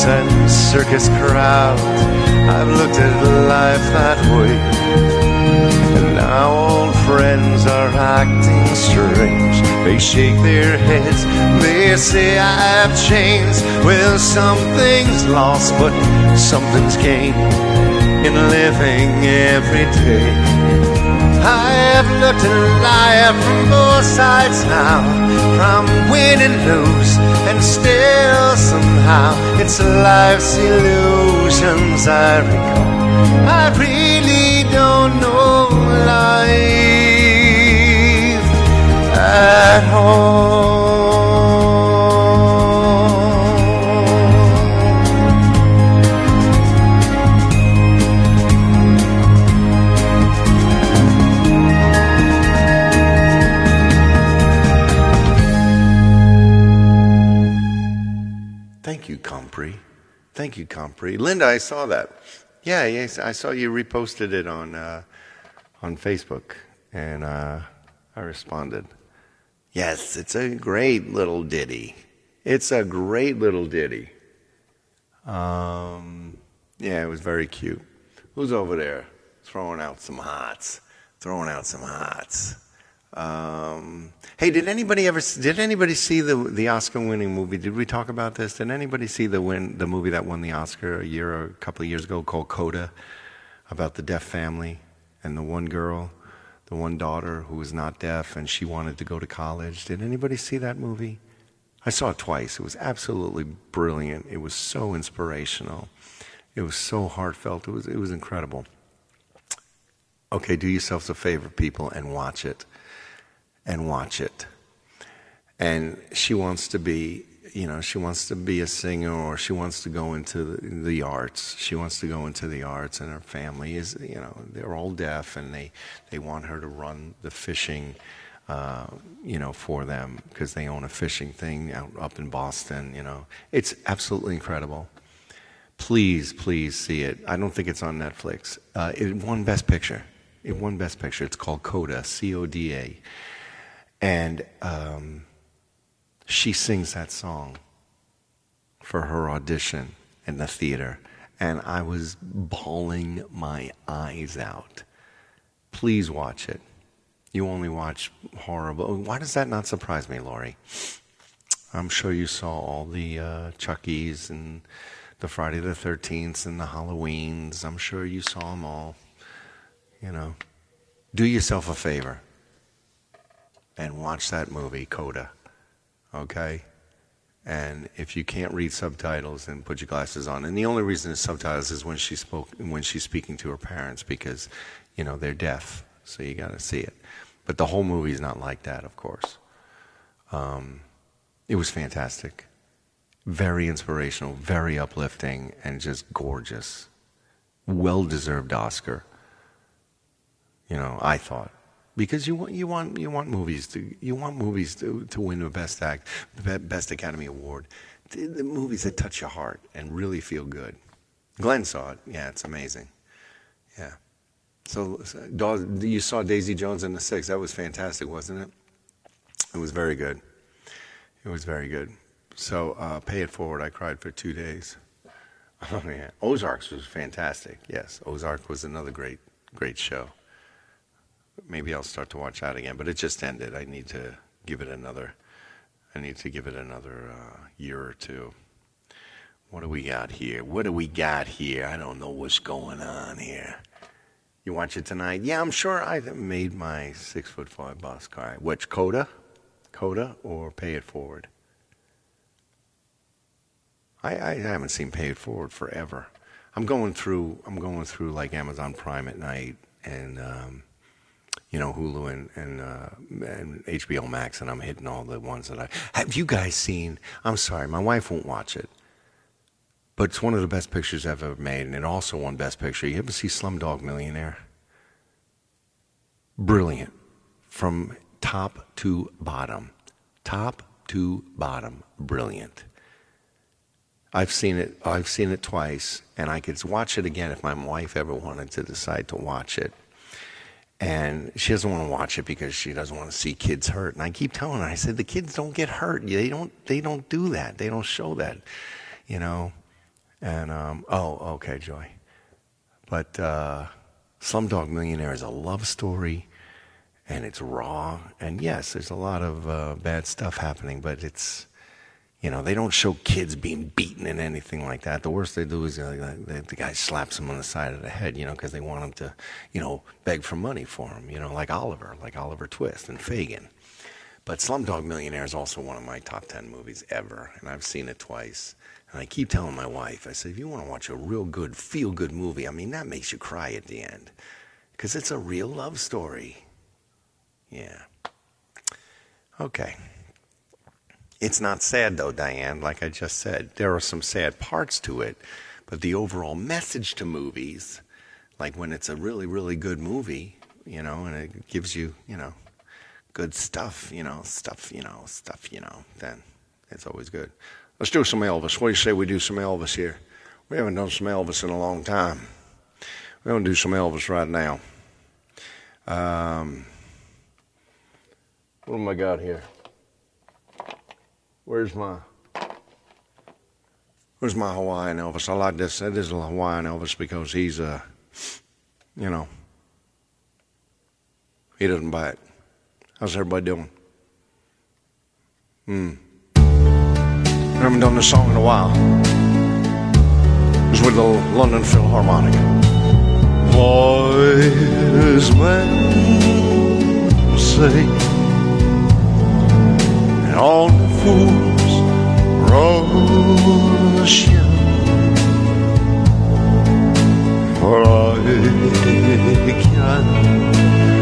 A: And circus crowds. I've looked at life that way. And now old friends are acting strange. They shake their heads, they say I've changed. Well, something's lost, but something's gained in living every day. I have looked at life from both sides now, from win and lose, and still somehow it's life's illusions I recall. I really don't know life at all. Compre. Linda, I saw that. Yeah, yes, I saw you reposted it on uh, on Facebook, and uh, I responded, Yes, it's a great little ditty. It's a great little ditty. Um, yeah, it was very cute. Who's over there throwing out some hots? Throwing out some hots. Um, hey, did anybody ever did anybody see the the Oscar-winning movie? Did we talk about this? Did anybody see the win the movie that won the Oscar a year or a couple of years ago called Coda, about the deaf family and the one girl, the one daughter who was not deaf and she wanted to go to college? Did anybody see that movie? I saw it twice. It was absolutely brilliant. It was so inspirational. It was so heartfelt. It was it was incredible. Okay, do yourselves a favor, people, and watch it and watch it. And she wants to be, you know, she wants to be a singer or she wants to go into the, the arts. She wants to go into the arts, and her family is, you know, they're all deaf, and they they want her to run the fishing. Uh, you know, for them because they own a fishing thing out up in Boston. You know, it's absolutely incredible. Please, please see it. I don't think it's on Netflix. Uh, it won Best Picture. It won Best Picture. It's called Coda, C O D A. And um, she sings that song for her audition in the theater. And I was bawling my eyes out. Please watch it. You only watch horrible. Why does that not surprise me, Laurie? I'm sure you saw all the uh, Chuckies and the Friday the 13th and the Halloweens. I'm sure you saw them all. You know, do yourself a favor and watch that movie, Coda. Okay? And if you can't read subtitles, then put your glasses on. And the only reason it's subtitles is when she spoke when she's speaking to her parents because, you know, they're deaf. So you got to see it. But the whole movie is not like that, of course. Um, it was fantastic, very inspirational, very uplifting, and just gorgeous. Well deserved Oscar. You know, I thought because you want you want you want movies to you want movies to to win the best act best Academy Award. The, the movies that touch your heart and really feel good. Glenn saw it. Yeah, it's amazing. Yeah. So, so you saw Daisy Jones and the Six. That was fantastic, wasn't it? It was very good. It was very good. So, uh, pay it forward. I cried for two days. Oh yeah, Ozarks was fantastic. Yes, Ozark was another great, great show maybe I'll start to watch that again. But it just ended. I need to give it another. I need to give it another uh, year or two. What do we got here? What do we got here? I don't know what's going on here. You watch it tonight? Yeah, I'm sure I made my six foot five boss car. Which Coda, Coda, or Pay It Forward? I, I haven't seen Pay It Forward forever. I'm going through. I'm going through like Amazon Prime at night, and um, you know, Hulu and and, uh, and HBO Max, and I'm hitting all the ones that I have. You guys seen? I'm sorry, my wife won't watch it, but it's one of the best pictures I've ever made, and it also won Best Picture. You ever see Slumdog Millionaire? Brilliant, from top to bottom, top to bottom, brilliant. I've seen it. I've seen it twice, and I could watch it again if my wife ever wanted to decide to watch it and she doesn't want to watch it because she doesn't want to see kids hurt. And I keep telling her, I said, the kids don't get hurt. They don't. They don't do that. They don't show that, you know. And um, oh, okay, Joy. But uh, Slumdog Millionaire is a love story, and it's raw. And yes, there's a lot of uh, bad stuff happening, but it's you know, they don't show kids being beaten and anything like that. The worst they do is uh, the, the guy slaps them on the side of the head, you know, because they want them to, you know, beg for money for him, you know, like Oliver, like Oliver Twist and Fagin. But Slumdog Millionaire is also one of my top 10 movies ever, and I've seen it twice. And I keep telling my wife, I said, if you want to watch a real good, feel good movie, I mean, that makes you cry at the end. Because it's a real love story. Yeah. Okay. It's not sad, though, Diane, like I just said. There are some sad parts to it, but the overall message to movies, like when it's a really, really good movie, you know, and it gives you, you know, good stuff, you know, stuff, you know, stuff, you know, then it's always good. Let's do some Elvis. What do you say we do some Elvis here? We haven't done some Elvis in a long time. We're going to do some Elvis right now. Um, What am I got here? Where's my Where's my Hawaiian Elvis? I like this. That is a Hawaiian Elvis because he's uh you know he doesn't bite. How's everybody doing? Hmm. I haven't done this song in a while. It's with the London Philharmonic. Wise men say and all fools rush in. For I can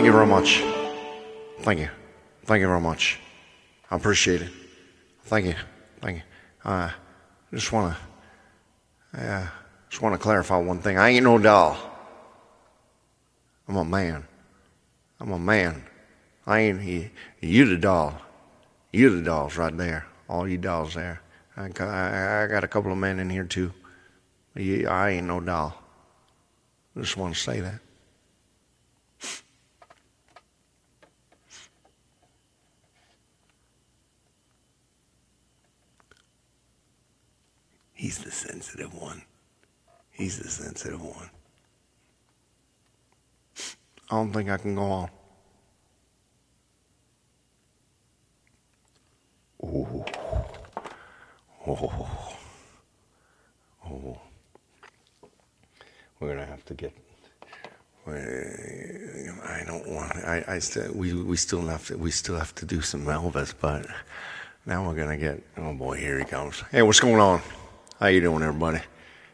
A: Thank you very much. Thank you. Thank you very much. I appreciate it. Thank you. Thank you. I just want to, uh, just want to clarify one thing. I ain't no doll. I'm a man. I'm a man. I ain't you, you the doll. You the dolls right there. All you dolls there. I, I, got a couple of men in here too. I ain't no doll. Just want to say that. He's the sensitive one. He's the sensitive one. I don't think I can go on. Ooh. Oh. Oh. We're gonna have to get. I don't want. I. I still. We. We still have to. We still have to do some Elvis, but now we're gonna get. Oh boy, here he comes. Hey, what's going on? How you doing, everybody?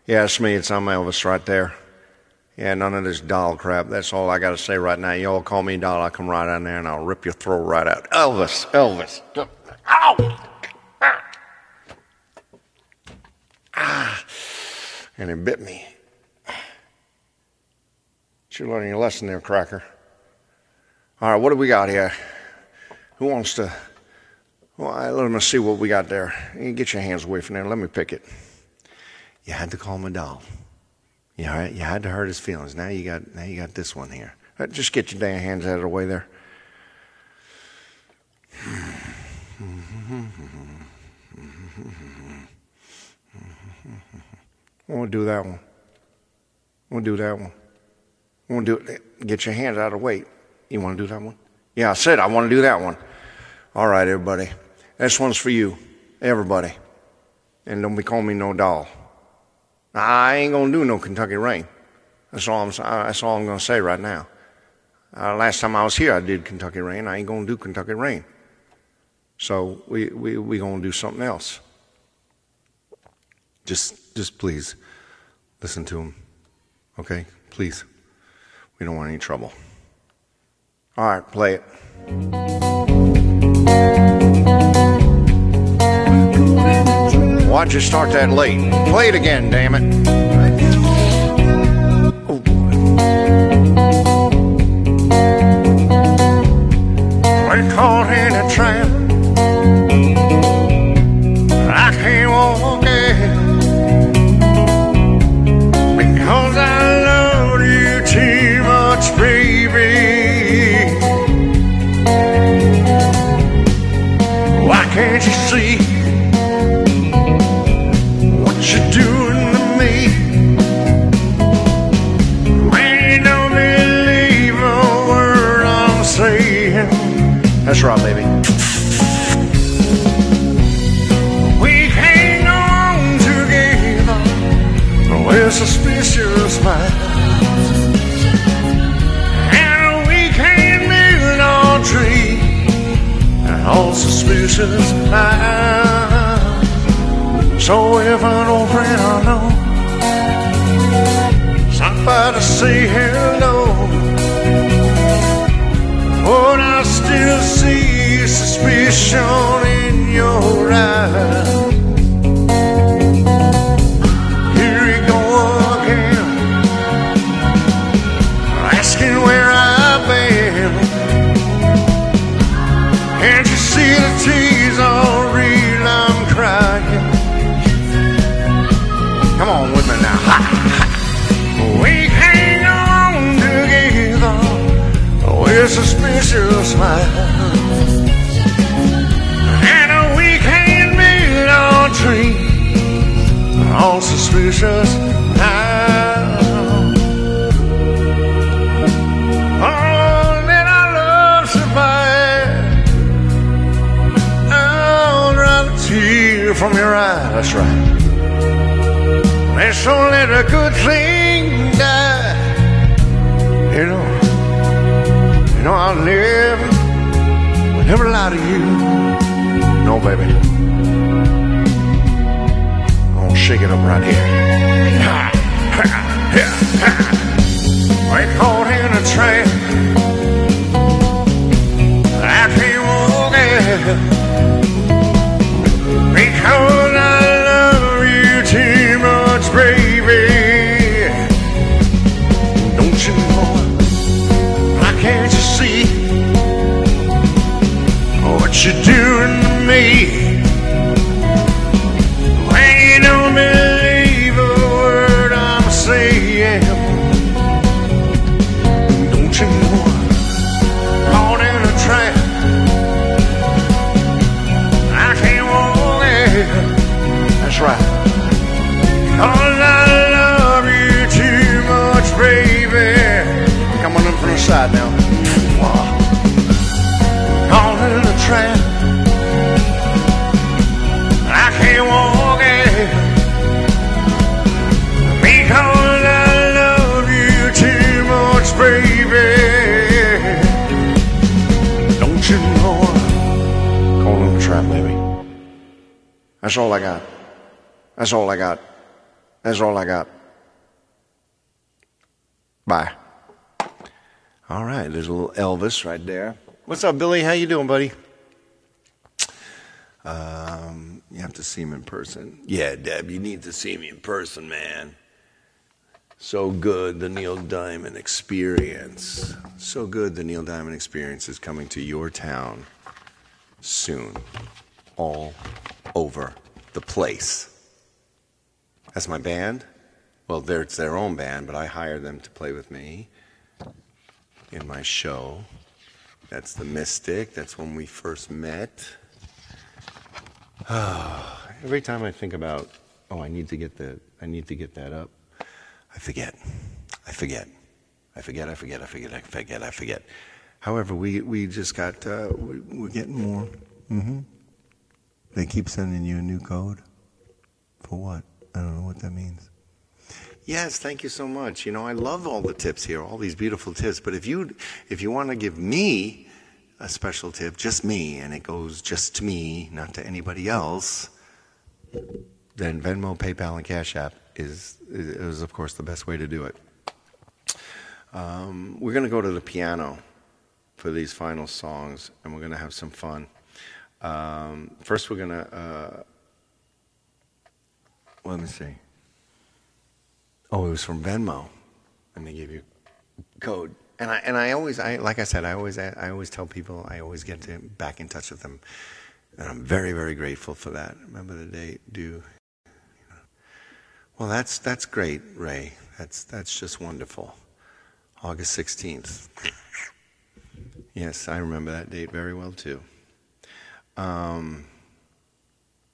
A: Yeah, it's me. It's I'm Elvis right there. Yeah, none of this doll crap. That's all I got to say right now. Y'all call me doll, I'll come right down there and I'll rip your throat right out. Elvis, Elvis. Ow! Ah. And it bit me. You're learning your lesson there, Cracker. All right, what do we got here? Who wants to? Well, let me see what we got there. You get your hands away from there. Let me pick it. You had to call him a doll. You had to hurt his feelings. Now you got now you got this one here. Uh, just get your damn hands out of the way there. I want to do that one. I want to do that one. I want to do it. Get your hands out of the way. You want to do that one? Yeah, I said I want to do that one. All right, everybody. This one's for you, everybody. And don't be calling me no doll. I ain't gonna do no Kentucky Rain. That's all I'm. That's all I'm gonna say right now. Uh, last time I was here, I did Kentucky Rain. I ain't gonna do Kentucky Rain. So we we we gonna do something else. Just just please listen to him, okay? Please. We don't want any trouble. All right, play it. Why'd you start that late? Play it again, damn it. Suspicious minds. So if an old friend I know to say hello, would I still see suspicion in your eyes? Suspicious minds. And we can't build our tree on suspicious minds. Oh, let our love survive. I'll dry the tear from your eye. That's right. Let's let a good thing know I'll never, will never lie to you. No, baby. I'm gonna shake it up right here. Ha, ha, caught in a trap. I can't walk it because That's all I got. That's all I got. That's all I got. Bye. All right, there's a little Elvis right there. What's up, Billy? How you doing, buddy? Um, you have to see him in person. Yeah, Deb, you need to see me in person, man. So good, the Neil Diamond Experience. So good, the Neil Diamond Experience is coming to your town soon. All over the place. That's my band. Well, it's their own band, but I hire them to play with me in my show. That's the Mystic. That's when we first met. Every time I think about, oh, I need to get the, I need to get that up, I forget. I forget. I forget. I forget. I forget. I forget. I forget. However, we we just got uh, we, we're getting more. hmm They keep sending you a new code. For what? I don't know what that means. Yes, thank you so much. You know, I love all the tips here, all these beautiful tips. But if you if you want to give me a special tip, just me, and it goes just to me, not to anybody else, then Venmo, PayPal, and Cash App is is of course the best way to do it. Um, we're going to go to the piano for these final songs, and we're going to have some fun. Um, first, we're going to. Uh, let me see. Oh, it was from Venmo, and they gave you code. And I and I always I like I said I always I always tell people I always get to back in touch with them, and I'm very very grateful for that. Remember the date? Do. Well, that's that's great, Ray. That's that's just wonderful. August sixteenth. Yes, I remember that date very well too. Um,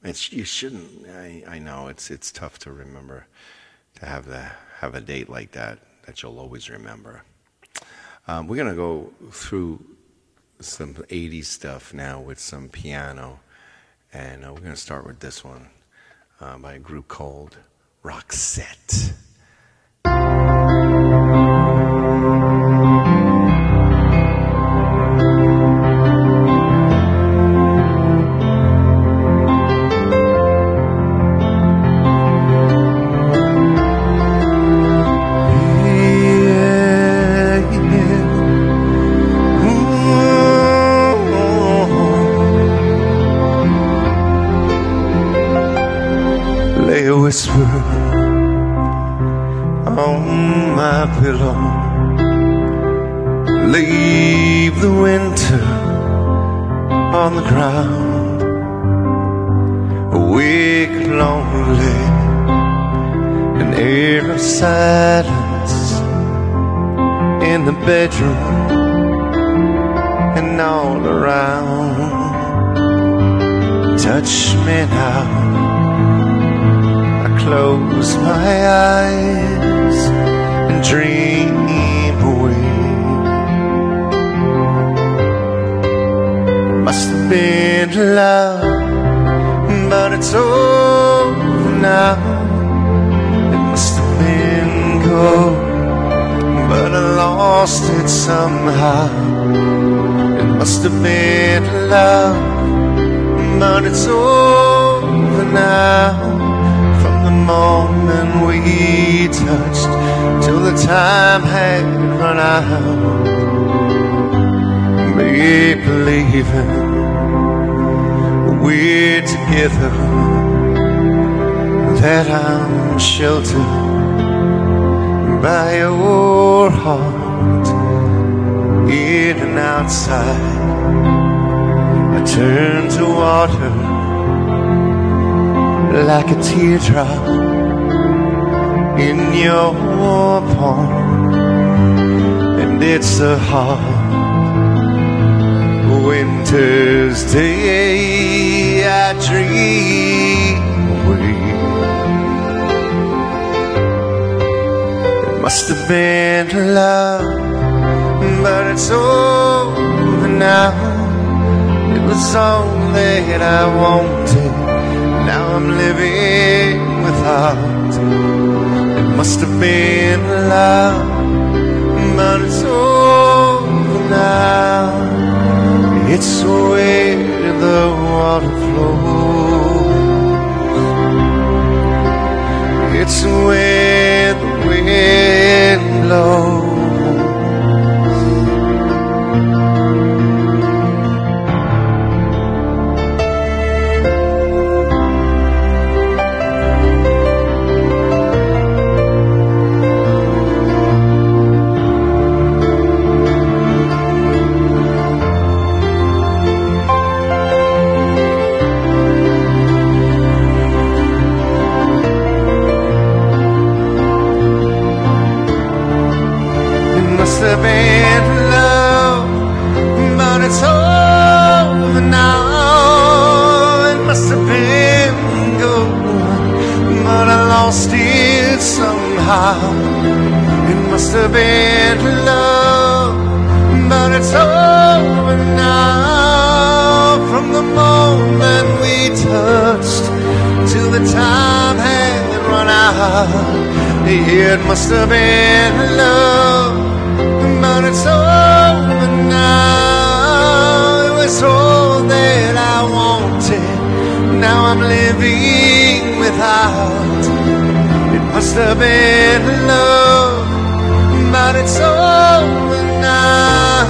A: it's you shouldn't. I, I know it's it's tough to remember to have the have a date like that that you'll always remember. Um, we're gonna go through some '80s stuff now with some piano, and uh, we're gonna start with this one uh, by a group called Roxette. Somehow. It must have been love, but it's over now. From the moment we touched till the time had run out. Make believing we're together, that I'm sheltered by your heart, outside. I turn to water like a teardrop in your warm palm, and it's a hard winter's day. I dream away. It must have been love, but it's over now. It was all that I wanted. Now I'm living without. It must have been love, but it's over now. It's where the water flows. It's where the wind blows. must have been love, but it's over now. From the moment we touched to the time had run out, it must have been love, but it's over now. It was all that I wanted. Now I'm living without. It must have been love but it's over now.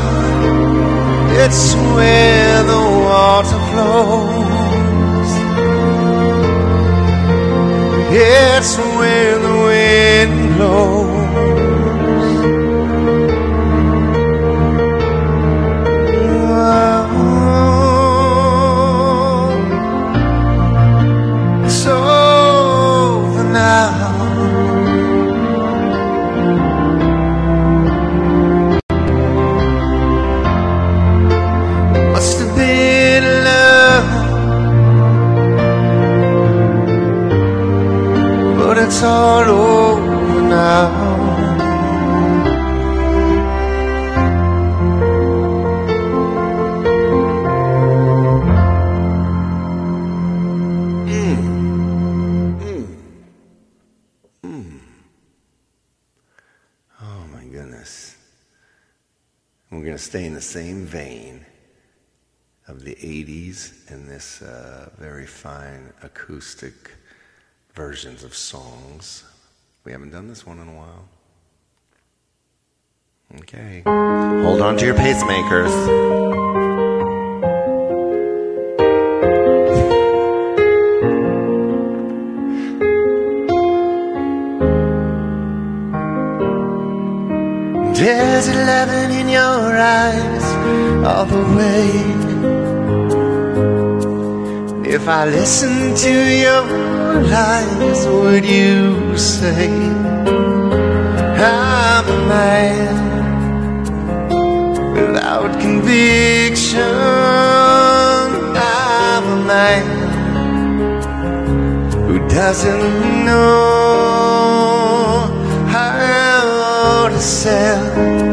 A: It's where the water flows. It's where the all now. Oh my goodness. We're going to stay in the same vein of the 80s in this uh, very fine acoustic versions of songs. We haven't done this one in a while. Okay. Hold on to your pacemakers. There's eleven in your eyes all the way. If I listen to your lies, would you say I'm a man without conviction? I'm a man who doesn't know how to sell